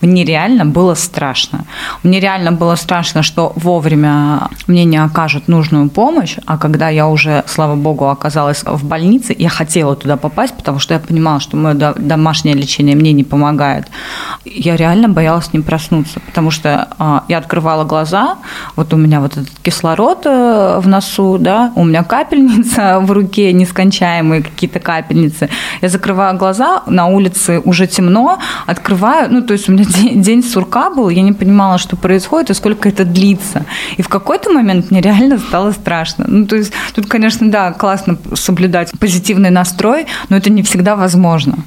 мне реально было страшно. Мне реально было страшно, что вовремя мне не окажут нужную помощь, а когда я уже, слава богу, оказалась в больнице, я хотела туда попасть, потому что я понимала, что мое домашнее лечение мне не помогает. Я реально боялась не проснуться, потому что а, я открывала глаза, вот у меня вот этот кислород э, в носу, да, у меня капельница в руке, нескончаемые какие-то капельницы. Я закрываю глаза, на улице уже темно, открываю, ну, то есть у меня день, день сурка был, я не понимала, что происходит и сколько это длится. И в какой-то момент мне реально стало страшно. Ну, то есть тут, конечно, да, классно соблюдать позитивный настрой, но это не всегда возможно.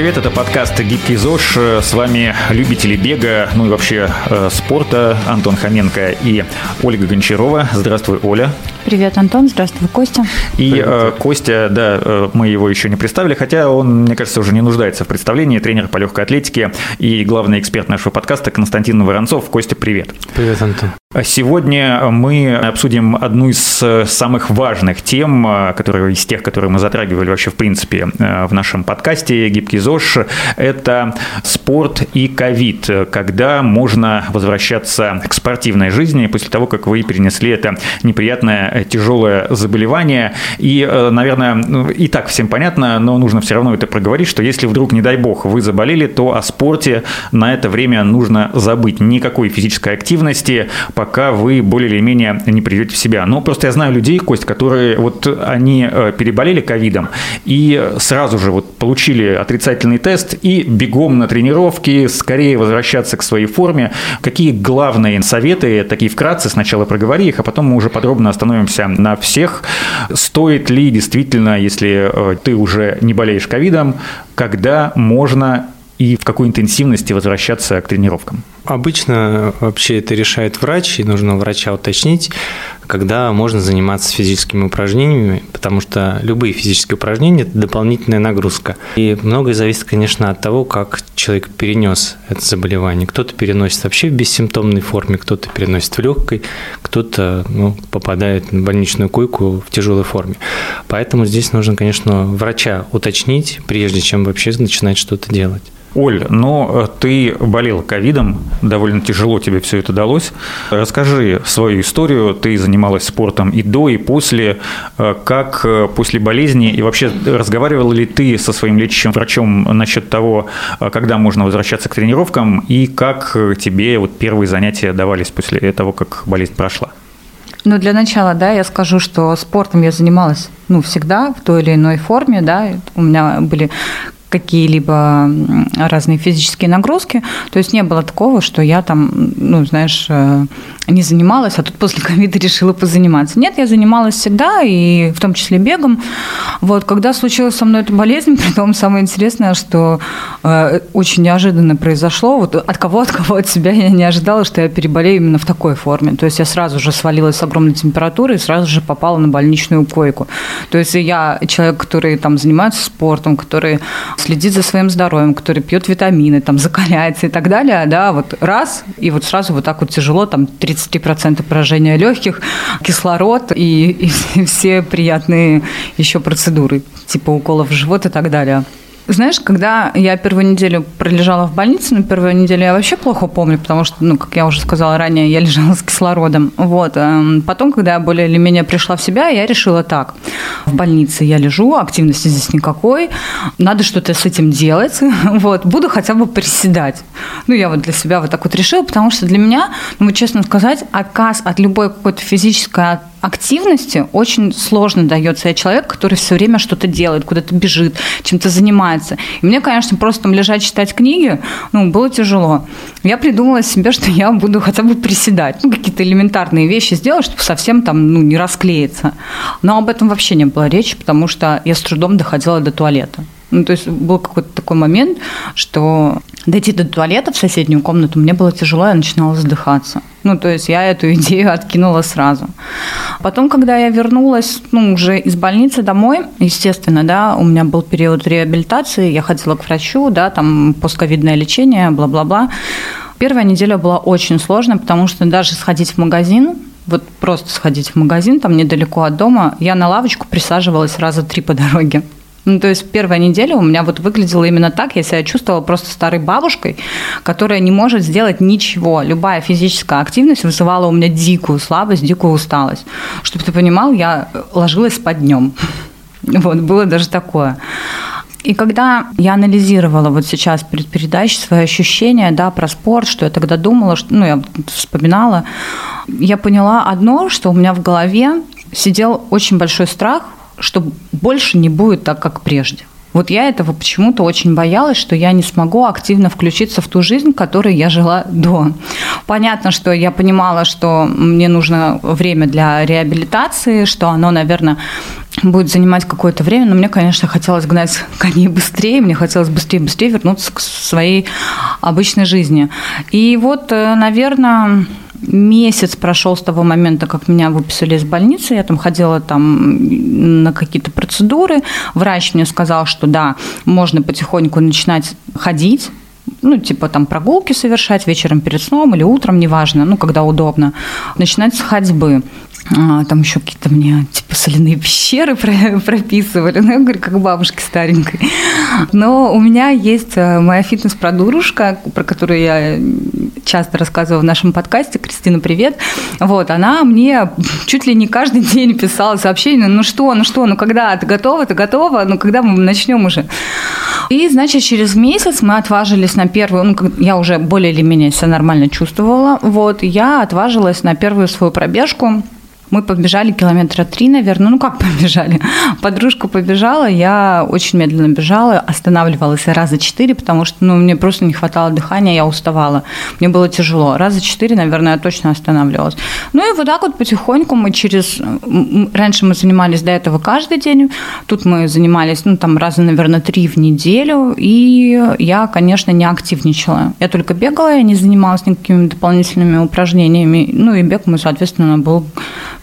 Привет, это подкаст «Гибкий ЗОЖ». С вами любители бега, ну и вообще э, спорта Антон Хоменко и Ольга Гончарова. Здравствуй, Оля. Привет, Антон. Здравствуй, Костя. И э, Костя, да, э, мы его еще не представили, хотя он, мне кажется, уже не нуждается в представлении. Тренер по легкой атлетике и главный эксперт нашего подкаста Константин Воронцов. Костя, привет. Привет, Антон. Сегодня мы обсудим одну из э, самых важных тем, э, которые, из тех, которые мы затрагивали вообще в принципе э, в нашем подкасте «Гибкий ЗОЖ». Это спорт и ковид, когда можно возвращаться к спортивной жизни после того, как вы перенесли это неприятное тяжелое заболевание. И, наверное, ну, и так всем понятно, но нужно все равно это проговорить, что если вдруг, не дай бог, вы заболели, то о спорте на это время нужно забыть. Никакой физической активности, пока вы более или менее не придете в себя. Но просто я знаю людей, Кость, которые вот они э, переболели ковидом и сразу же вот получили отрицательный тест и бегом на тренировки, скорее возвращаться к своей форме. Какие главные советы, такие вкратце, сначала проговори их, а потом мы уже подробно остановимся на всех. Стоит ли действительно, если э, ты уже не болеешь ковидом, когда можно и в какой интенсивности возвращаться к тренировкам? Обычно вообще это решает врач, и нужно врача уточнить, когда можно заниматься физическими упражнениями, потому что любые физические упражнения – это дополнительная нагрузка. И многое зависит, конечно, от того, как человек перенес это заболевание. Кто-то переносит вообще в бессимптомной форме, кто-то переносит в легкой, кто-то ну, попадает на больничную койку в тяжелой форме. Поэтому здесь нужно, конечно, врача уточнить, прежде чем вообще начинать что-то делать. Оль, но э, ты болел ковидом, довольно тяжело тебе все это далось. Расскажи свою историю. Ты занималась спортом и до, и после. Э, как э, после болезни? И вообще, разговаривал ли ты со своим лечащим врачом насчет того, когда можно возвращаться к тренировкам? И как тебе вот первые занятия давались после того, как болезнь прошла? Ну, для начала, да, я скажу, что спортом я занималась, ну, всегда в той или иной форме, да. У меня были какие-либо разные физические нагрузки. То есть не было такого, что я там, ну, знаешь, э, не занималась, а тут после ковида решила позаниматься. Нет, я занималась всегда, и в том числе бегом. Вот, когда случилась со мной эта болезнь, при том самое интересное, что э, очень неожиданно произошло. Вот от кого, от кого, от себя я не ожидала, что я переболею именно в такой форме. То есть я сразу же свалилась с огромной температурой и сразу же попала на больничную койку. То есть я человек, который там занимается спортом, который следит за своим здоровьем, который пьет витамины, там закаляется и так далее, да, вот раз, и вот сразу вот так вот тяжело, там 33% поражения легких, кислород и, и все приятные еще процедуры, типа уколов в живот и так далее. Знаешь, когда я первую неделю пролежала в больнице, ну, первую неделю я вообще плохо помню, потому что, ну, как я уже сказала ранее, я лежала с кислородом. Вот. Эм, потом, когда я более или менее пришла в себя, я решила так. В больнице я лежу, активности здесь никакой, надо что-то с этим делать. Вот. Буду хотя бы приседать. Ну, я вот для себя вот так вот решила, потому что для меня, ну, честно сказать, отказ от любой какой-то физической активности очень сложно дается. Я человек, который все время что-то делает, куда-то бежит, чем-то занимается. И мне, конечно, просто там лежать, читать книги, ну, было тяжело. Я придумала себе, что я буду хотя бы приседать, ну, какие-то элементарные вещи сделать, чтобы совсем там, ну, не расклеиться. Но об этом вообще не было речи, потому что я с трудом доходила до туалета. Ну, то есть был какой-то такой момент, что дойти до туалета в соседнюю комнату, мне было тяжело, я начинала задыхаться. Ну, то есть я эту идею откинула сразу. Потом, когда я вернулась, ну, уже из больницы домой, естественно, да, у меня был период реабилитации, я ходила к врачу, да, там постковидное лечение, бла-бла-бла. Первая неделя была очень сложная, потому что даже сходить в магазин, вот просто сходить в магазин, там недалеко от дома, я на лавочку присаживалась раза три по дороге. Ну, то есть первая неделя у меня вот выглядела именно так. Я себя чувствовала просто старой бабушкой, которая не может сделать ничего. Любая физическая активность вызывала у меня дикую слабость, дикую усталость. Чтобы ты понимал, я ложилась спать днем. Вот, было даже такое. И когда я анализировала вот сейчас перед передачей свои ощущения, да, про спорт, что я тогда думала, что, ну, я вспоминала, я поняла одно, что у меня в голове сидел очень большой страх что больше не будет так, как прежде. Вот я этого почему-то очень боялась, что я не смогу активно включиться в ту жизнь, которой я жила до. Понятно, что я понимала, что мне нужно время для реабилитации, что оно, наверное, будет занимать какое-то время, но мне, конечно, хотелось гнать коней быстрее, мне хотелось быстрее-быстрее вернуться к своей обычной жизни. И вот, э, наверное, месяц прошел с того момента, как меня выписали из больницы. Я там ходила там на какие-то процедуры. Врач мне сказал, что да, можно потихоньку начинать ходить, ну, типа там прогулки совершать вечером перед сном или утром, неважно, ну, когда удобно, начинать с ходьбы. А, там еще какие-то мне типа соляные пещеры прописывали, ну, я говорю, как бабушке старенькой. Но у меня есть э, моя фитнес-подружка, про которую я часто рассказываю в нашем подкасте, Кристина, привет. Вот, она мне чуть ли не каждый день писала сообщение, ну что, ну что, ну когда, ты готова, ты готова, ну когда мы начнем уже? И, значит, через месяц мы отважились на первую, ну, я уже более или менее себя нормально чувствовала, вот, я отважилась на первую свою пробежку, мы побежали километра три, наверное. Ну, как побежали? Подружка побежала, я очень медленно бежала, останавливалась раза четыре, потому что ну, мне просто не хватало дыхания, я уставала. Мне было тяжело. Раза четыре, наверное, я точно останавливалась. Ну и вот так вот потихоньку мы через... Раньше мы занимались до этого каждый день. Тут мы занимались, ну, там, раза, наверное, три в неделю. И я, конечно, не активничала. Я только бегала, я не занималась никакими дополнительными упражнениями. Ну и бег мой, соответственно, был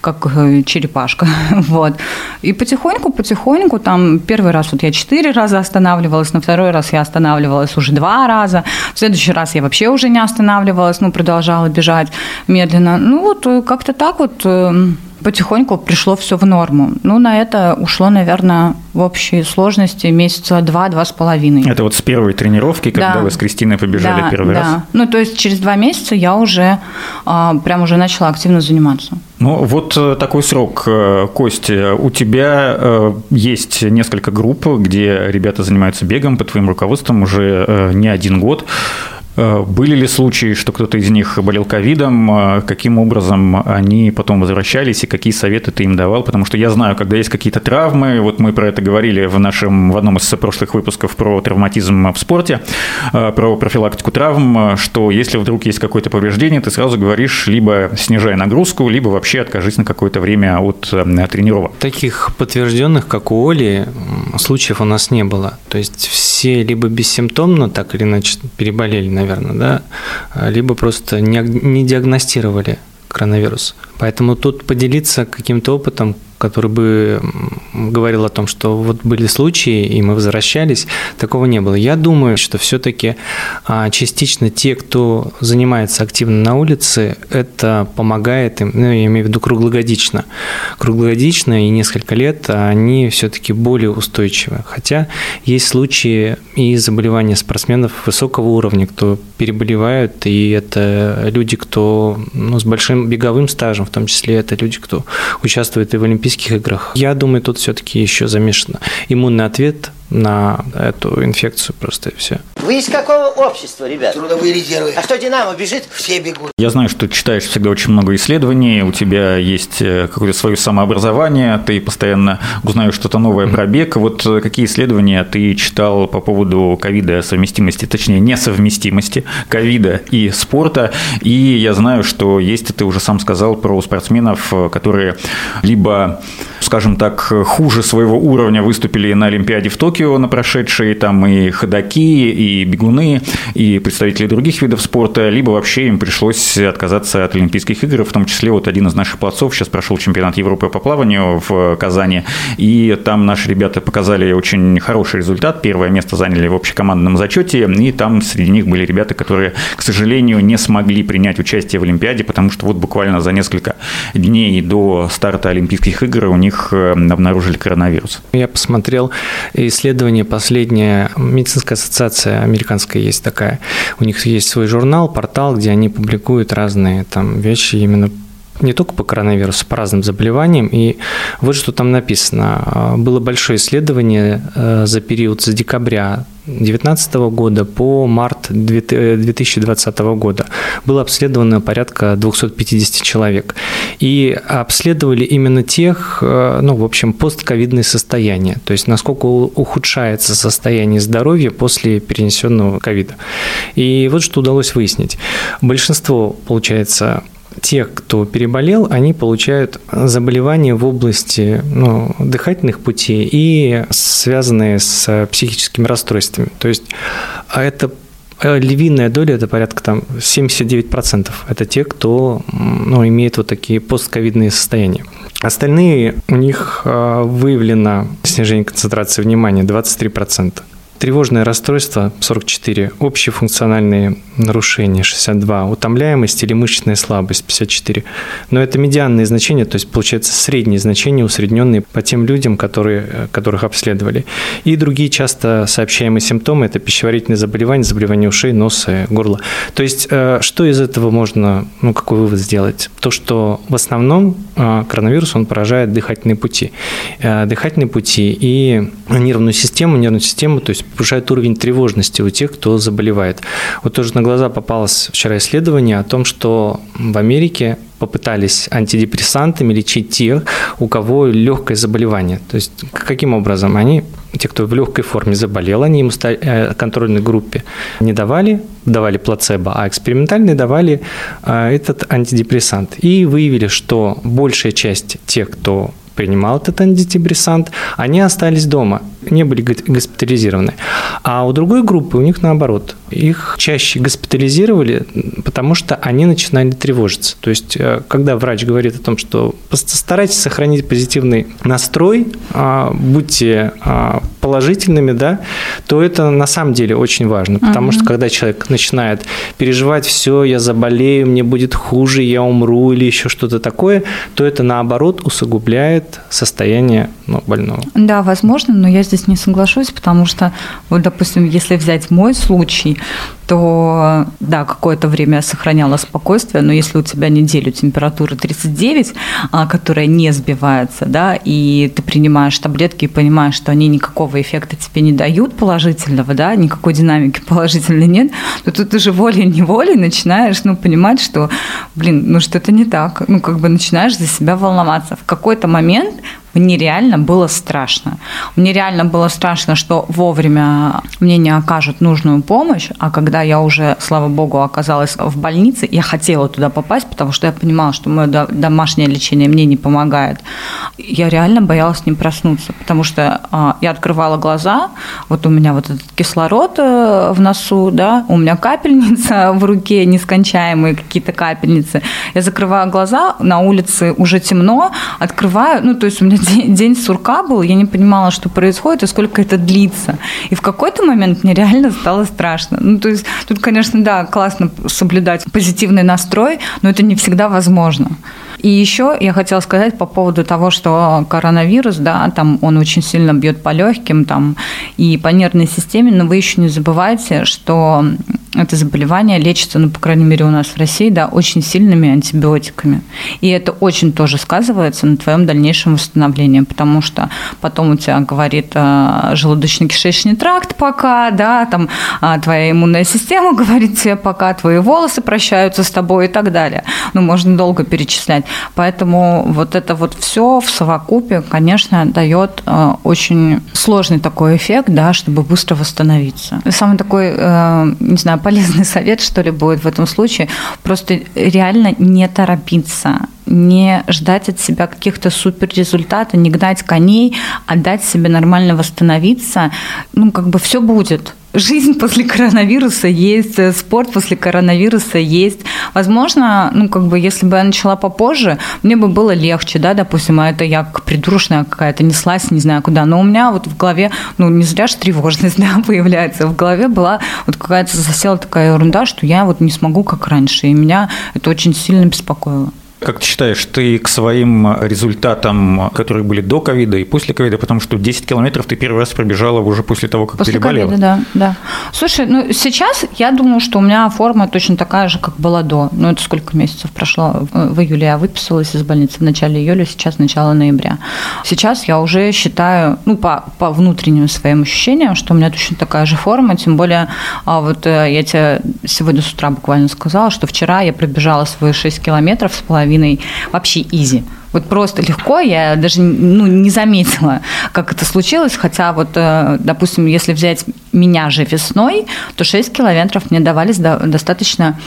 как э, черепашка. вот. И потихоньку, потихоньку, там первый раз вот я четыре раза останавливалась, на второй раз я останавливалась уже два раза, в следующий раз я вообще уже не останавливалась, ну, продолжала бежать медленно. Ну, вот э, как-то так вот э, потихоньку пришло все в норму. Ну, на это ушло, наверное, в общей сложности месяца два-два с половиной. Это вот с первой тренировки, когда да. вы с Кристиной побежали да, первый да. раз? Ну, то есть через два месяца я уже а, прям уже начала активно заниматься. Ну, вот э, такой срок, э, Костя. У тебя э, есть несколько групп, где ребята занимаются бегом под твоим руководством уже не один год. Э, были ли случаи, что кто-то из них болел ковидом? Э, каким образом они потом возвращались и какие советы ты им давал? Потому что я знаю, когда есть какие-то травмы, вот мы про это говорили в нашем в одном из прошлых выпусков про травматизм в спорте, э, про профилактику травм, что если вдруг есть какое-то повреждение, ты сразу говоришь, либо снижай нагрузку, либо вообще откажись на какое-то время от тренировок. Таких подтвержденных, как у Оли, случаев у нас не было. То есть все либо бессимптомно так или иначе переболели, наверное, наверное, да, а, либо просто не, не диагностировали коронавирус. Поэтому тут поделиться каким-то опытом, который бы говорил о том, что вот были случаи, и мы возвращались, такого не было. Я думаю, что все-таки а, частично те, кто занимается активно на улице, это помогает им, ну, я имею в виду круглогодично. Круглогодично и несколько лет они все-таки более устойчивы. Хотя есть случаи и заболевания спортсменов высокого уровня, кто переболевают, и это люди, кто ну, с большим беговым стажем, в том числе это люди, кто участвует и в Олимпийских Олимпийских играх. Я думаю, тут все-таки еще замешано иммунный ответ на эту инфекцию просто и все. Вы из какого общества, ребят? Трудовые резервы. А что Динамо бежит? Все бегут. Я знаю, что ты читаешь всегда очень много исследований, у тебя есть э, какое-то свое самообразование, ты постоянно узнаешь что-то новое про бег. Вот э, какие исследования ты читал по поводу ковида совместимости, точнее несовместимости ковида и спорта? И я знаю, что есть, ты уже сам сказал про спортсменов, э, которые либо скажем так, хуже своего уровня выступили на Олимпиаде в Токио на прошедшей, там и ходаки, и бегуны, и представители других видов спорта, либо вообще им пришлось отказаться от Олимпийских игр, в том числе вот один из наших плацов. Сейчас прошел чемпионат Европы по плаванию в Казани, и там наши ребята показали очень хороший результат, первое место заняли в общекомандном зачете, и там среди них были ребята, которые, к сожалению, не смогли принять участие в Олимпиаде, потому что вот буквально за несколько дней до старта Олимпийских игр у них э, обнаружили коронавирус. Я посмотрел исследование последнее, медицинская ассоциация американская есть такая, у них есть свой журнал, портал, где они публикуют разные там вещи именно не только по коронавирусу, по разным заболеваниям. И вот что там написано. Было большое исследование э, за период с декабря 2019 года по март 2020 года. Было обследовано порядка 250 человек. И обследовали именно тех, э, ну, в общем, постковидные состояния, то есть насколько ухудшается состояние здоровья после перенесенного ковида. И вот что удалось выяснить. Большинство, получается, тех, кто переболел, они получают заболевания в области ну, дыхательных путей и связанные с психическими расстройствами. То есть а это э, львиная доля, это порядка там 79%. Это те, кто ну, имеет вот такие постковидные состояния. Остальные, у них э, выявлено снижение концентрации внимания 23%. Тревожное расстройство 44, общие функциональные нарушения 62, утомляемость или мышечная слабость 54. Но это медианные значения, то есть получается средние значения, усредненные по тем людям, которые, которых обследовали. И другие часто сообщаемые симптомы – это пищеварительные заболевания, заболевания ушей, носа, горла. То есть э, что из этого можно, ну какой вывод сделать? То, что в основном э, коронавирус, он поражает дыхательные пути. Э, дыхательные пути и нервную систему, нервную систему, то есть повышает уровень тревожности у тех, кто заболевает. Вот тоже на глаза попалось вчера исследование о том, что в Америке попытались антидепрессантами лечить тех, у кого легкое заболевание. То есть каким образом они, те, кто в легкой форме заболел, они ему э, контрольной группе не давали, давали плацебо, а экспериментальные давали э, этот антидепрессант. И выявили, что большая часть тех, кто принимал этот антидепрессант, они остались дома, не были госпитализированы. А у другой группы у них наоборот. Их чаще госпитализировали, потому что они начинали тревожиться. То есть, э, когда врач говорит о том, что старайтесь сохранить позитивный настрой, а, будьте а, положительными, да, то это на самом деле очень важно, потому uh-huh. что когда человек начинает переживать, все, я заболею, мне будет хуже, я умру или еще что-то такое, то это наоборот усугубляет состояние ну, больного. Да, возможно, но я здесь не соглашусь, потому что, вот, допустим, если взять мой случай, то да, какое-то время сохраняла спокойствие, но если у тебя неделю температура 39, а, которая не сбивается, да, и ты принимаешь таблетки и понимаешь, что они никакого эффекта тебе не дают положительного, да, никакой динамики положительной нет, то тут уже волей-неволей начинаешь, ну, понимать, что, блин, ну, что-то не так, ну, как бы начинаешь за себя волноваться. В какой-то момент мне реально было страшно. Мне реально было страшно, что вовремя мне не окажут нужную помощь, а когда я уже, слава богу, оказалась в больнице, я хотела туда попасть, потому что я понимала, что мое домашнее лечение мне не помогает. Я реально боялась не проснуться, потому что а, я открывала глаза, вот у меня вот этот кислород э, в носу, да, у меня капельница в руке, нескончаемые какие-то капельницы. Я закрываю глаза, на улице уже темно, открываю, ну, то есть у меня день, день сурка был, я не понимала, что происходит и сколько это длится. И в какой-то момент мне реально стало страшно. Ну, то есть тут, конечно, да, классно соблюдать позитивный настрой, но это не всегда возможно. И еще я хотела сказать по поводу того, что коронавирус, да, там он очень сильно бьет по легким там, и по нервной системе, но вы еще не забывайте, что это заболевание лечится, ну, по крайней мере, у нас в России, да, очень сильными антибиотиками. И это очень тоже сказывается на твоем дальнейшем восстановлении, потому что потом у тебя говорит э, желудочно-кишечный тракт пока, да, там э, твоя иммунная система говорит тебе пока, твои волосы прощаются с тобой и так далее. Ну, можно долго перечислять. Поэтому вот это вот все в совокупе, конечно, дает э, очень сложный такой эффект, да, чтобы быстро восстановиться. Самый такой, э, не знаю, полезный совет, что ли, будет в этом случае. Просто реально не торопиться не ждать от себя каких-то супер результатов, не гнать коней, а дать себе нормально восстановиться. Ну, как бы все будет жизнь после коронавируса есть, э, спорт после коронавируса есть. Возможно, ну, как бы, если бы я начала попозже, мне бы было легче, да, допустим, а это я как придурочная какая-то неслась, не знаю куда. Но у меня вот в голове, ну, не зря же тревожность, да, появляется. В голове была вот какая-то засела такая ерунда, что я вот не смогу, как раньше. И меня это очень сильно беспокоило. Как ты считаешь, ты к своим результатам, которые были до ковида и после ковида, потому что 10 километров ты первый раз пробежала уже после того, как после переболела? После да, да. Слушай, ну сейчас я думаю, что у меня форма точно такая же, как была до. Ну это сколько месяцев прошло? В июле я выписалась из больницы в начале июля, сейчас начало ноября. Сейчас я уже считаю, ну по, по внутренним своим ощущениям, что у меня точно такая же форма, тем более а вот э, я тебе сегодня с утра буквально сказала, что вчера я пробежала свои 6 километров с половиной половиной вообще изи. Вот просто легко, я даже ну, не заметила, как это случилось, хотя вот, э, допустим, если взять меня же весной, то 6 километров мне давались достаточно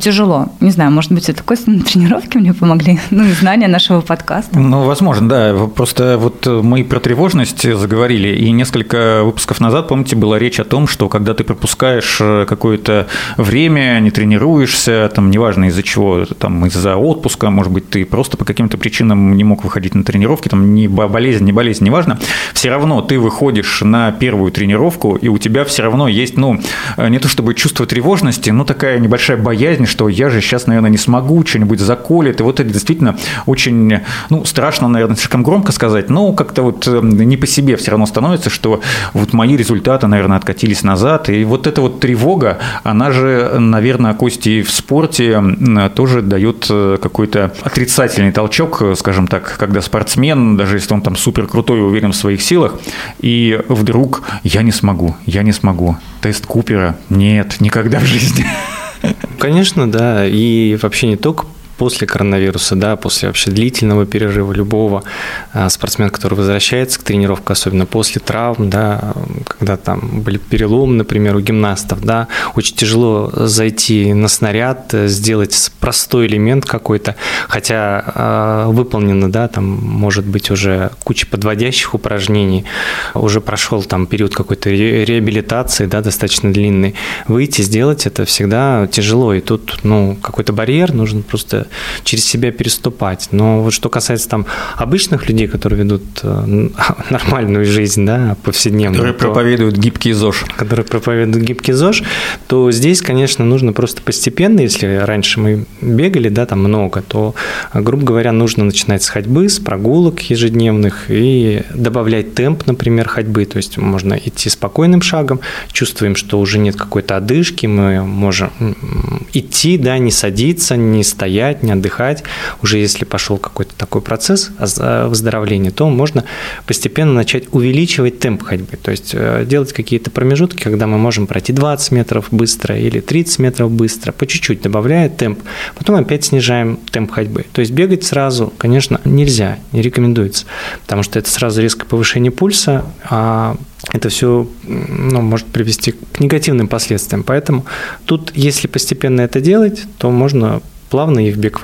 тяжело. Не знаю, может быть, это косвенные тренировки мне помогли, ну и знания нашего подкаста. Ну, возможно, да. Просто вот мы про тревожность заговорили, и несколько выпусков назад, помните, была речь о том, что когда ты пропускаешь э, какое-то время, не тренируешься, там, неважно из-за чего, там, из-за отпуска, может быть, ты просто по каким-то причинам не мог выходить на тренировки, там, не болезнь, не болезнь, неважно, все равно ты выходишь на первую тренировку, и у тебя все равно есть, ну, э, не то чтобы чувство тревожности, но такая небольшая боязнь, что я же сейчас, наверное, не смогу, что-нибудь заколет. И вот это действительно очень, ну, страшно, наверное, слишком громко сказать, но как-то вот э, не по себе все равно становится, что вот мои результаты, наверное, откатились назад. И вот эта вот тревога, она же, наверное, Кости в спорте тоже дает э, какой-то отрицательный толчок, скажем так, когда спортсмен, даже если он там супер крутой уверен в своих силах, и вдруг я не смогу, я не смогу. Тест Купера? Нет, никогда в жизни. Конечно, да. И вообще не только после коронавируса, да, после вообще длительного перерыва любого а, спортсмена, который возвращается к тренировке, особенно после травм, да, когда там были переломы, например, у гимнастов, да, очень тяжело зайти на снаряд, сделать простой элемент какой-то, хотя э, выполнено, да, там может быть уже куча подводящих упражнений, уже прошел там период какой-то реабилитации, да, достаточно длинный, выйти, сделать это всегда тяжело, и тут, ну, какой-то барьер, нужно просто через себя переступать. Но вот что касается там обычных людей, которые ведут э, нормальную жизнь, да, повседневную. Которые то, проповедуют гибкий ЗОЖ. Которые проповедуют гибкий ЗОЖ, то здесь, конечно, нужно просто постепенно, если раньше мы бегали, да, там много, то, грубо говоря, нужно начинать с ходьбы, с прогулок ежедневных и добавлять темп, например, ходьбы, то есть можно идти спокойным шагом, чувствуем, что уже нет какой-то одышки, мы можем идти, да, не садиться, не стоять, не отдыхать. Уже если пошел какой-то такой процесс выздоровления, то можно постепенно начать увеличивать темп ходьбы. То есть э, делать какие-то промежутки, когда мы можем пройти 20 метров быстро или 30 метров быстро, по чуть-чуть добавляя темп. Потом опять снижаем темп ходьбы. То есть бегать сразу, конечно, нельзя, не рекомендуется, потому что это сразу резкое повышение пульса, а это все ну, может привести к негативным последствиям. Поэтому тут, если постепенно это делать, то можно плавно и в бег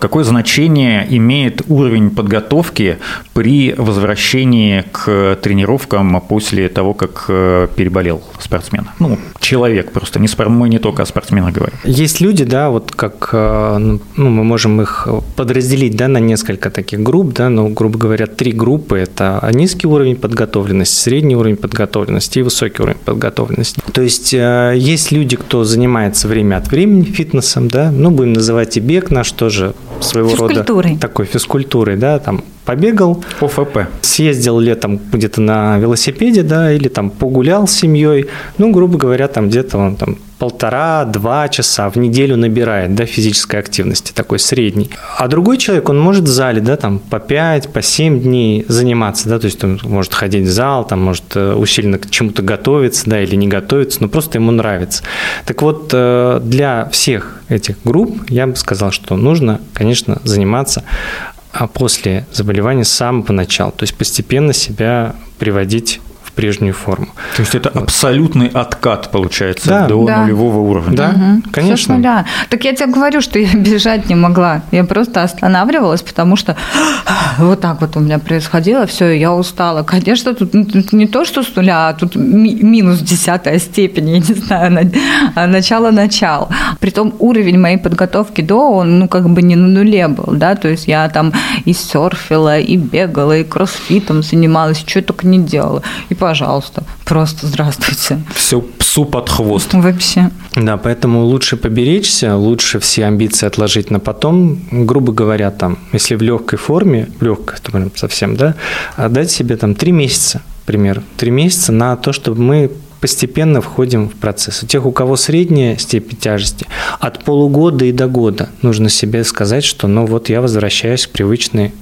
Какое значение имеет уровень подготовки при возвращении к тренировкам после того, как э, переболел спортсмен? Ну, человек просто, не спор... мы не только о спортсменах говорим. Есть люди, да, вот как, э, ну, мы можем их подразделить, да, на несколько таких групп, да, ну, грубо говоря, три группы – это низкий уровень подготовленности, средний уровень подготовленности и высокий уровень подготовленности. То есть э, есть люди, кто занимается время от времени фитнесом, да, ну, будем называть и бег наш тоже своего рода такой физкультурой, да, там побегал, ОФП, съездил летом где-то на велосипеде, да, или там погулял с семьей, ну, грубо говоря, там где-то он там полтора-два часа в неделю набирает, да, физической активности, такой средний. А другой человек, он может в зале, да, там по 5, по 7 дней заниматься, да, то есть он может ходить в зал, там может э, усиленно к чему-то готовиться, да, или не готовиться, но просто ему нравится. Так вот, э, для всех этих групп я бы сказал, что нужно, конечно, заниматься а после заболевания с самого начала. То есть постепенно себя приводить прежнюю форму. То есть это абсолютный откат, получается, Да. до Да. нулевого уровня. Да, с конечно. нуля. Так я тебе говорю, что я бежать не могла. Я просто останавливалась, потому что вот так вот у меня происходило. Все, я устала. Конечно, тут, тут не то, что с нуля, а тут ми- минус десятая степень, я не знаю, на- а, начало-начал. Притом уровень моей подготовки до, он ну как бы не на нуле был, да, то есть я там и серфила, и бегала, и кроссфитом занималась, что я только не делала. И, пожалуйста, просто здравствуйте. Все псу под хвост. Вообще. Да, поэтому лучше поберечься, лучше все амбиции отложить на потом. Грубо говоря, там, если в легкой форме, в легкой то прям совсем, да, а дать себе там три месяца, пример, три месяца на то, чтобы мы постепенно входим в процесс. У тех, у кого средняя степень тяжести, от полугода и до года нужно себе сказать, что ну вот я возвращаюсь к привычной,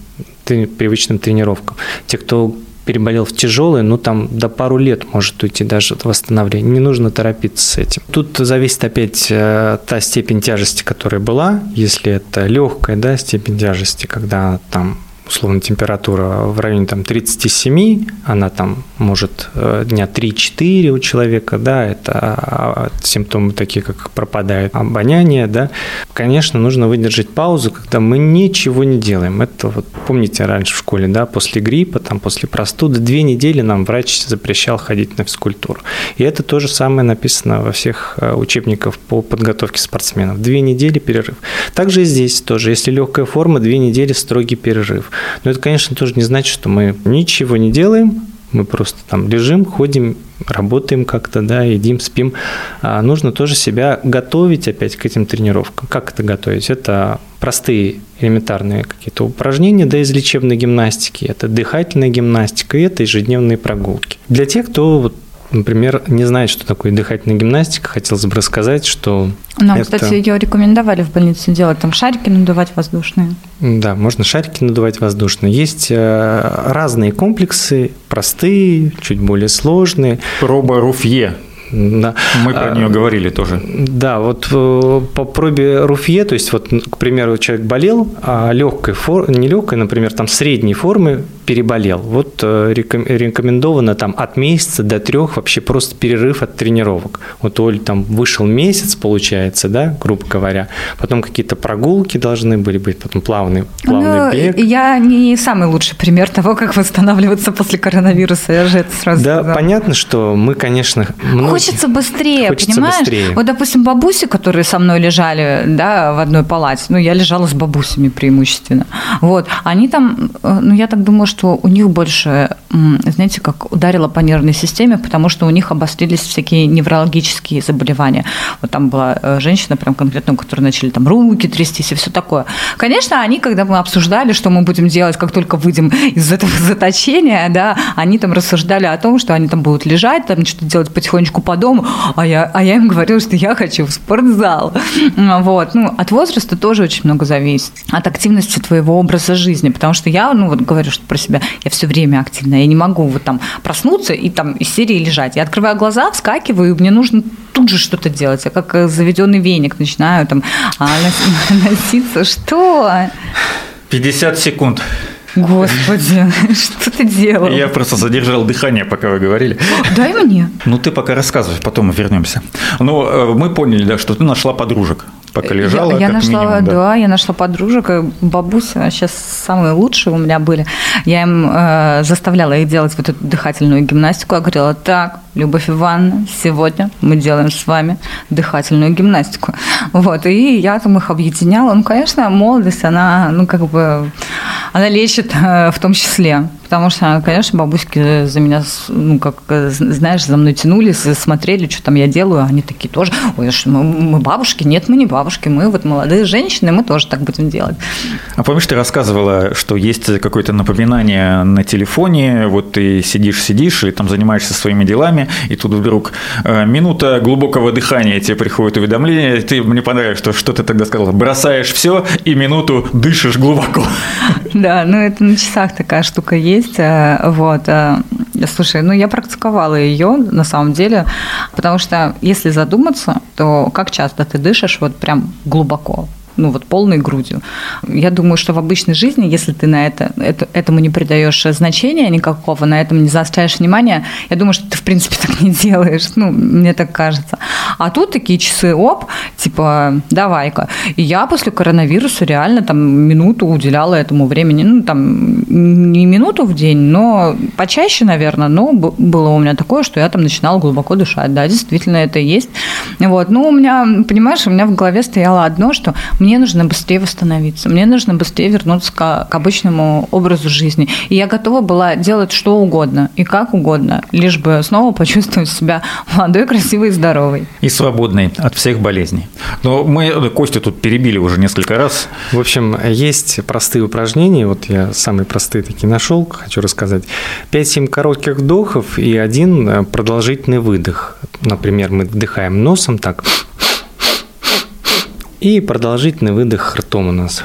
привычным тренировкам. Те, кто переболел в тяжелый, ну там до пару лет может уйти даже от восстановления. Не нужно торопиться с этим. Тут зависит опять э, та степень тяжести, которая была. Если это легкая да, степень тяжести, когда там условно температура в районе там 37, она там может э, дня 3-4 у человека, да, это а, симптомы такие, как пропадает обоняние, да. Конечно, нужно выдержать паузу, когда мы ничего не делаем. Это вот, помните, раньше в школе, да, после гриппа, там, после простуды, две недели нам врач запрещал ходить на физкультуру. И это то же самое написано во всех э, учебниках по подготовке спортсменов. Две недели перерыв. Также и здесь тоже, если легкая форма, две недели строгий перерыв. Но это, конечно, тоже не значит, что мы ничего не делаем, мы просто там лежим, ходим, работаем как-то, да, едим, спим. А нужно тоже себя готовить опять к этим тренировкам. Как это готовить? Это простые элементарные какие-то упражнения, да, из лечебной гимнастики, это дыхательная гимнастика и это ежедневные прогулки. Для тех, кто вот Например, не знает, что такое дыхательная гимнастика, хотелось бы рассказать, что Нам, это- кстати, ее рекомендовали в больнице делать, там шарики надувать воздушные. Да, можно шарики надувать воздушные. Есть э, разные комплексы, простые, чуть более сложные. Проба Руфье. Да. Мы про А, нее говорили тоже. Да, вот э, по пробе Руфье, то есть вот, к примеру, человек болел, а легкой формы, не легкой, например, там средней формы переболел. Вот э, реком- рекомендовано там от месяца до трех вообще просто перерыв от тренировок. Вот у Оли там вышел месяц, получается, да, грубо говоря. Потом какие-то прогулки должны были быть, потом плавный, плавный Ну, бег. Я не самый лучший пример того, как восстанавливаться после коронавируса. Я же это сразу Да, сказала. понятно, что мы, конечно, многие- Хочется быстрее, Хочется понимаешь? быстрее. Вот, допустим, бабуси, которые со мной лежали, да, в одной палате, ну, я лежала с бабусями преимущественно, вот, они там, э, ну, я так думаю, что у них больше, знаете, как ударило по нервной системе, потому что у них обострились всякие неврологические заболевания. Вот там была э, женщина прям конкретно, у которой начали там руки трястись и все такое. Конечно, они, когда мы обсуждали, что мы будем делать, как только выйдем из этого заточения, да, они там рассуждали о том, что они там будут лежать, там что-то делать потихонечку по дому, а я, а я им говорила, что я хочу в спортзал. Вот. Ну, от возраста тоже очень много зависит. От активности твоего образа жизни. Потому что я, ну, вот говорю, что про себя, я все время активная. Я не могу вот там проснуться и там из серии лежать. Я открываю глаза, вскакиваю, и мне нужно тут же что-то делать. Я как э, заведенный веник начинаю там а, нос- носиться. Что? 50 секунд. Господи, что ты делал? Я просто задержал дыхание, пока вы говорили. Дай мне. Ну, ты пока рассказывай, потом мы вернемся. Ну, э, мы поняли, да, что ты нашла подружек, пока лежала, я, я нашла, минимум, да. да. я нашла подружек, бабуся сейчас самые лучшие у меня были. Я им э, заставляла их делать вот эту дыхательную гимнастику. Я говорила, так, Любовь Ивановна, сегодня мы делаем с вами дыхательную гимнастику. Вот, и я там их объединяла. Ну, конечно, молодость, она, ну, как бы, она лечит э, в том числе. Потому что, конечно, бабуськи за меня, ну, как, знаешь, за мной тянулись, смотрели, что там я делаю. Они такие тоже, ой, а что, мы бабушки? Нет, мы не бабушки, мы вот молодые женщины, мы тоже так будем делать. А помнишь, ты рассказывала, что есть какое-то напоминание на телефоне, вот ты сидишь-сидишь и там занимаешься своими делами, и тут вдруг э, минута глубокого дыхания, тебе приходит уведомление, ты мне понравилось, что, что ты тогда сказала, бросаешь все и минуту дышишь глубоко. Да, ну это на часах такая штука есть. э, Вот. э, Слушай, ну я практиковала ее на самом деле, потому что если задуматься, то как часто ты дышишь вот прям глубоко? Ну вот полной грудью. Я думаю, что в обычной жизни, если ты на это, это этому не придаешь значения никакого, на этом не заостряешь внимание, я думаю, что ты в принципе так не делаешь. Ну, мне так кажется. А тут такие часы, оп, типа, давай-ка. И я после коронавируса реально там минуту уделяла этому времени. Ну, там, не минуту в день, но почаще, наверное, но было у меня такое, что я там начинала глубоко дышать. Да, действительно, это есть. Вот. Ну, у меня, понимаешь, у меня в голове стояло одно, что мне нужно быстрее восстановиться, мне нужно быстрее вернуться к, к обычному образу жизни. И я готова была делать что угодно и как угодно, лишь бы снова почувствовать себя молодой, красивой и здоровой. И свободной от всех болезней. Но мы Костю тут перебили уже несколько раз. В общем, есть простые упражнения, вот я самые простые такие нашел, хочу рассказать. 5-7 коротких вдохов и один э, продолжительный выдох. Например, мы вдыхаем носом так, и продолжительный выдох ртом у нас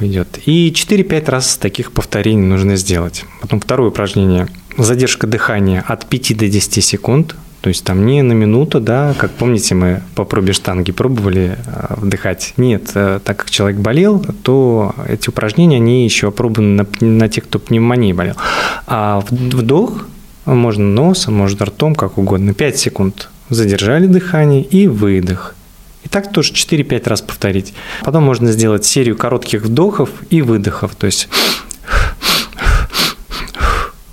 идет. И 4-5 раз таких повторений нужно сделать. Потом второе упражнение. Задержка дыхания от 5 до 10 секунд. То есть там не на минуту, да, как помните, мы по пробе штанги пробовали э, вдыхать. Нет, э, так как человек болел, то эти упражнения, они еще опробованы на, на тех, кто пневмонией болел. А вдох можно носом, можно ртом, как угодно. 5 секунд задержали дыхание и выдох. И так тоже 4-5 раз повторить. Потом можно сделать серию коротких вдохов и выдохов. То есть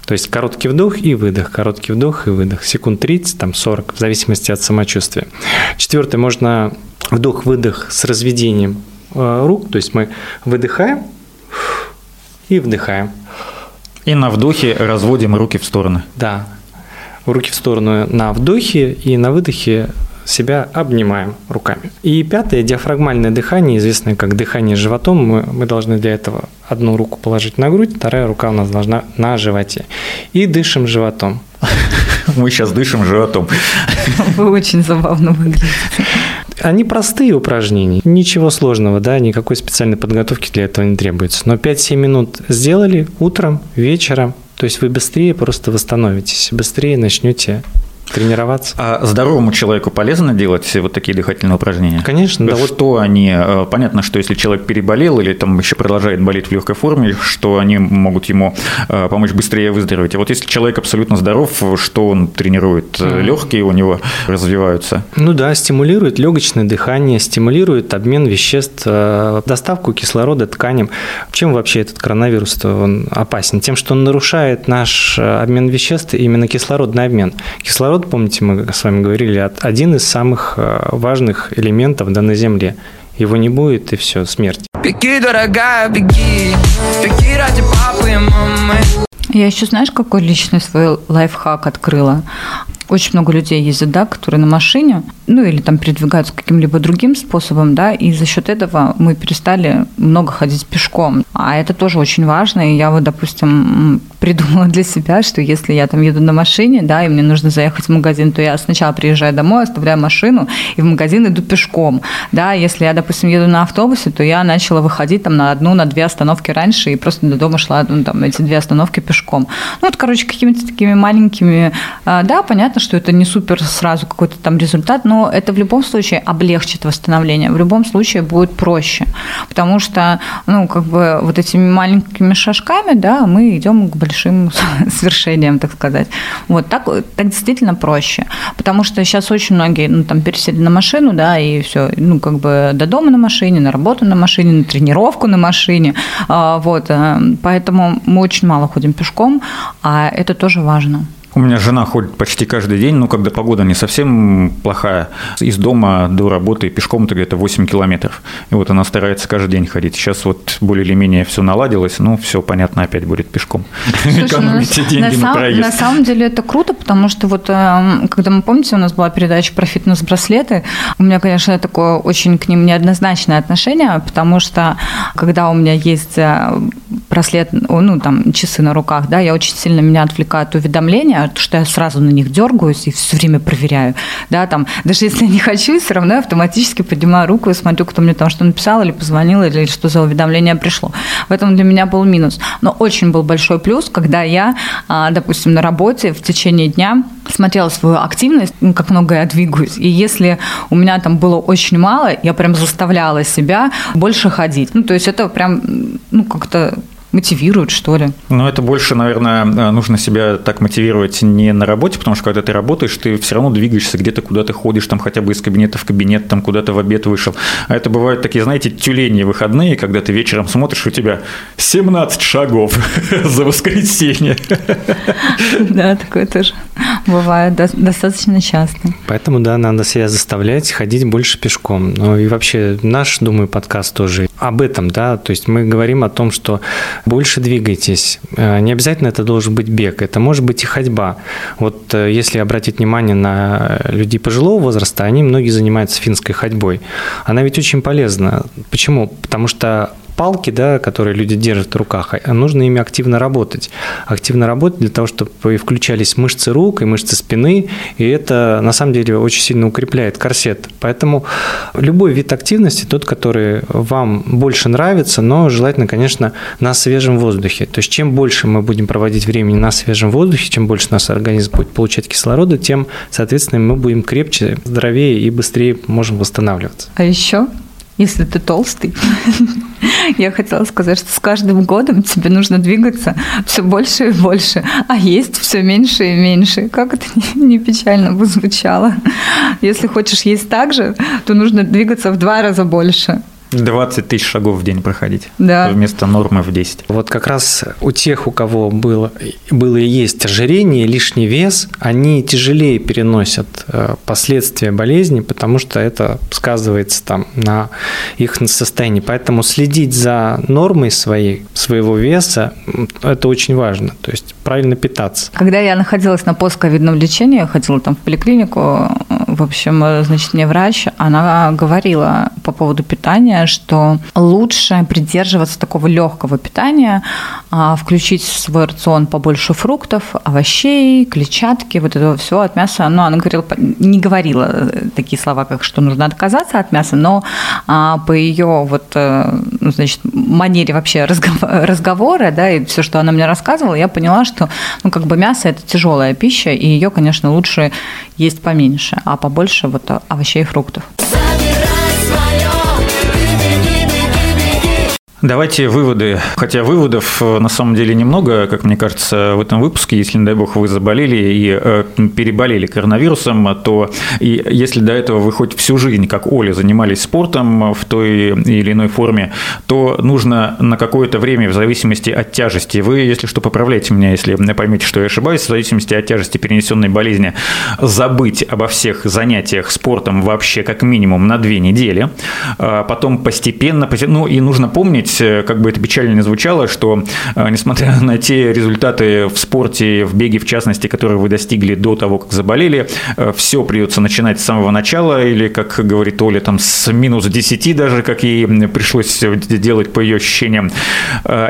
то есть короткий вдох и выдох, короткий вдох и выдох. Секунд 30, там 40, в зависимости от самочувствия. Четвертое, можно вдох-выдох с разведением э, рук. То есть мы выдыхаем и вдыхаем. И на вдохе разводим руки в стороны. Да. Руки в сторону на вдохе и на выдохе себя обнимаем руками. И пятое, диафрагмальное дыхание, известное как дыхание животом. Мы, мы должны для этого одну руку положить на грудь, вторая рука у нас должна на животе. И дышим животом. Мы сейчас дышим животом. Вы очень забавно выглядите. Они простые упражнения, ничего сложного, да, никакой специальной подготовки для этого не требуется. Но 5-7 минут сделали утром, вечером, то есть вы быстрее просто восстановитесь, быстрее начнете тренироваться. А здоровому человеку полезно делать вот такие дыхательные упражнения? Конечно, да. Что вот... они? Э, понятно, что если человек переболел или там еще продолжает болеть в легкой форме, что они могут ему э, помочь быстрее выздороветь. А вот если человек абсолютно здоров, что он тренирует? Mm. Легкие у него развиваются? Ну да, стимулирует легочное дыхание, стимулирует обмен веществ, доставку кислорода тканям. Чем вообще этот коронавирус он опасен? Тем, что он нарушает наш обмен веществ, именно кислородный обмен. Кислород кислород, помните, мы с вами говорили, один из самых э, важных элементов да, на Земле. Его не будет, и все, смерть. Беги, дорогая, беги, беги ради папы и мамы. Я еще, знаешь, какой личный свой лайфхак открыла? Очень много людей ездят, да, которые на машине, ну или там передвигаются каким-либо другим способом, да, и за счет этого мы перестали много ходить пешком. А это тоже очень важно, и я вот, допустим, придумала для себя, что если я там еду на машине, да, и мне нужно заехать в магазин, то я сначала приезжаю домой, оставляю машину, и в магазин иду пешком, да, если я, допустим, еду на автобусе, то я начала выходить там на одну, на две остановки раньше, и просто до дома шла, ну, там, эти две остановки пешком. Ну, вот, короче, какими-то такими маленькими, а, да, понятно, что это не супер сразу какой-то там результат, но это в любом случае облегчит восстановление, в любом случае будет проще, потому что, ну, как бы вот этими маленькими шажками, да, мы идем к большим свершениям, так сказать. Вот так, так действительно проще, потому что сейчас очень многие, ну, там, пересели на машину, да, и все, ну, как бы до дома на машине, на работу на машине, на тренировку на машине, а, вот, э, поэтому мы очень мало ходим пешком, а это тоже важно. У меня жена ходит почти каждый день, ну, когда погода не совсем плохая. Из дома до работы пешком это где-то 8 километров. И вот она старается каждый день ходить. Сейчас вот более или менее все наладилось, ну, все понятно, опять будет пешком. Слушай, Экономите на, деньги на, на проезд. На самом деле это круто, потому что вот, эм, когда мы, помните, у нас была передача про фитнес-браслеты, у меня, конечно, такое очень к ним неоднозначное отношение, потому что когда у меня есть э, браслет, ну, там, часы на руках, да, я очень сильно меня отвлекают уведомления, что я сразу на них дергаюсь и все время проверяю. Да, там, даже если я не хочу, все равно я автоматически поднимаю руку и смотрю, кто мне там что написал или позвонил, или что за уведомление пришло. В этом для меня был минус. Но очень был большой плюс, когда я, а, допустим, на работе в течение дня смотрела свою активность, ну, как много я двигаюсь. И если у меня там было очень мало, я прям заставляла себя больше ходить. Ну, то есть это прям, ну, как-то мотивирует, что ли. Но это больше, наверное, нужно себя так мотивировать не на работе, потому что когда ты работаешь, ты все равно двигаешься где-то, куда ты ходишь, там хотя бы из кабинета в кабинет, там куда-то в обед вышел. А это бывают такие, знаете, тюлени выходные, когда ты вечером смотришь, у тебя 17 шагов за воскресенье. Да, такое тоже бывает достаточно часто. Поэтому, да, надо себя заставлять ходить больше пешком. Ну и вообще наш, думаю, подкаст тоже об этом, да, то есть мы говорим о том, что больше двигайтесь. Э, не обязательно это должен быть бег, это может быть и ходьба. Вот э, если обратить внимание на людей пожилого возраста, они многие занимаются финской ходьбой. Она ведь очень полезна. Почему? Потому что палки, да, которые люди держат в руках, а нужно ими активно работать. Активно работать для того, чтобы включались мышцы рук и мышцы спины, и это на самом деле очень сильно укрепляет корсет. Поэтому любой вид активности, тот, который вам больше нравится, но желательно, конечно, на свежем воздухе. То есть чем больше мы будем проводить времени на свежем воздухе, чем больше наш организм будет получать кислорода, тем, соответственно, мы будем крепче, здоровее и быстрее можем восстанавливаться. А еще если ты толстый. Я хотела сказать, что с каждым годом тебе нужно двигаться все больше и больше, а есть все меньше и меньше. Как это не печально бы звучало. Если хочешь есть так же, то нужно двигаться в два раза больше. 20 тысяч шагов в день проходить. Да. Вместо нормы в 10. Вот как раз у тех, у кого было, было и есть ожирение, лишний вес, они тяжелее переносят э, последствия болезни, потому что это сказывается там на их состоянии. Поэтому следить за нормой своей, своего веса, это очень важно. То есть правильно питаться. Когда я находилась на постковидном лечении, ходила там в поликлинику, в общем, значит, мне врач, она говорила по поводу питания, что лучше придерживаться такого легкого питания, а, включить в свой рацион побольше фруктов, овощей, клетчатки, вот этого всего от мяса. Ну, она говорила, не говорила э, такие слова, как что нужно отказаться от мяса, но а, по ее вот, э, ну, значит, манере вообще разговора, да, и все, что она мне рассказывала, я поняла, что, ну, как бы мясо – это тяжелая пища, и ее, конечно, лучше есть поменьше, а побольше вот овощей и фруктов. Давайте выводы. Хотя выводов э, на самом деле немного, как мне кажется, в этом выпуске. Если, не дай бог, вы заболели и э, переболели коронавирусом, то и если до этого вы хоть всю жизнь, как Оля, занимались спортом в той или иной форме, то нужно на какое-то время, в зависимости от тяжести, вы, если что, поправляйте меня, если поймете, что я ошибаюсь, в зависимости от тяжести перенесенной болезни, забыть обо всех занятиях спортом вообще как минимум на две недели, а потом постепенно, ну и нужно помнить, отметить, э, как бы это печально не звучало, что э, несмотря на те результаты в спорте, в беге в частности, которые вы достигли до того, как заболели, э, все придется начинать с самого начала, или, как говорит Оля, там с минус 10 даже, как ей пришлось делать по ее ощущениям.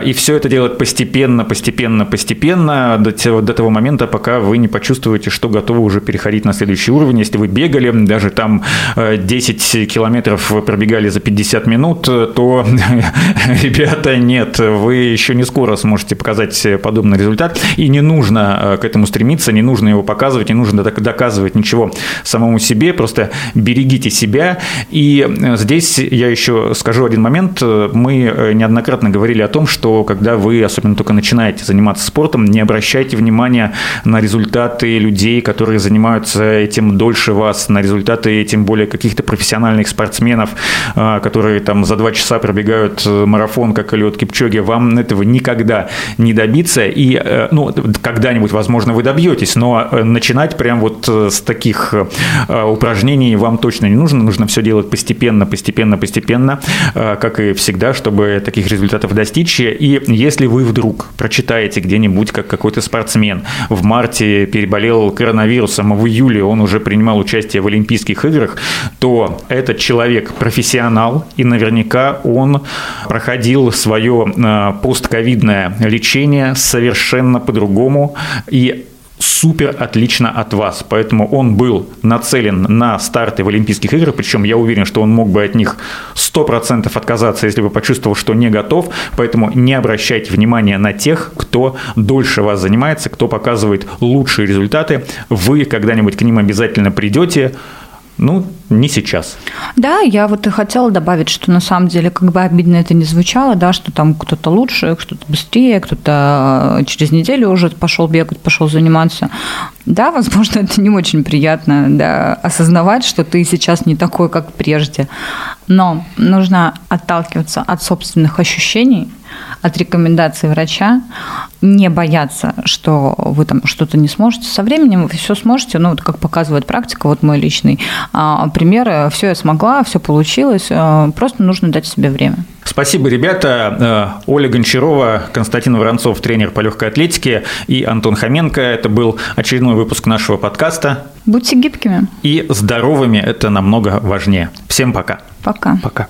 И все это делать постепенно, постепенно, постепенно, до, до того момента, пока вы не почувствуете, что готовы уже переходить на следующий уровень. Если вы бегали, даже там 10 километров пробегали за 50 минут, то ребята, нет, вы еще не скоро сможете показать подобный результат, и не нужно э, к этому стремиться, не нужно его показывать, не нужно доказывать ничего самому себе, просто берегите себя. И э, здесь я еще скажу один момент. Мы э, неоднократно говорили о том, что когда вы, особенно только начинаете заниматься спортом, не обращайте внимания на результаты людей, которые занимаются этим дольше вас, на результаты, тем более каких-то профессиональных спортсменов, которые там за два часа пробегают марафон, как Элиот Кипчоги, вам этого никогда не добиться. И, э, ну, когда-нибудь, возможно, вы добьетесь, но э, начинать прям вот э, с таких упражнений вам точно не нужно. Нужно все делать постепенно, постепенно, постепенно, как и всегда, чтобы таких результатов достичь. И если вы вдруг прочитаете где-нибудь, как какой-то спортсмен в марте переболел коронавирусом, а в июле он уже принимал участие в Олимпийских играх, то этот человек профессионал, и наверняка он проходил свое э, постковидное лечение совершенно по-другому и супер отлично от вас. Поэтому он был нацелен на старты в Олимпийских играх, причем я уверен, что он мог бы от них 100% отказаться, если бы почувствовал, что не готов. Поэтому не обращайте внимания на тех, кто дольше вас занимается, кто показывает лучшие результаты. Вы когда-нибудь к ним обязательно придете, ну, не сейчас. Да, я вот и хотела добавить, что на самом деле, как бы обидно это не звучало, да, что там кто-то лучше, кто-то быстрее, кто-то э, через неделю уже пошел бегать, пошел заниматься. Да, возможно, это не очень приятно, да, осознавать, что ты сейчас не такой, как прежде. Но нужно отталкиваться от собственных ощущений, от рекомендаций врача, не бояться, что вы там что-то не сможете. Со временем вы все сможете, ну, вот как показывает практика, вот мой личный а, пример, все я смогла, все получилось, а, просто нужно дать себе время. Спасибо, ребята. Оля Гончарова, Константин Воронцов, тренер по легкой атлетике, и Антон Хоменко. Это был очередной выпуск нашего подкаста. Будьте гибкими. И здоровыми – это намного важнее. Всем пока. Пока. Пока.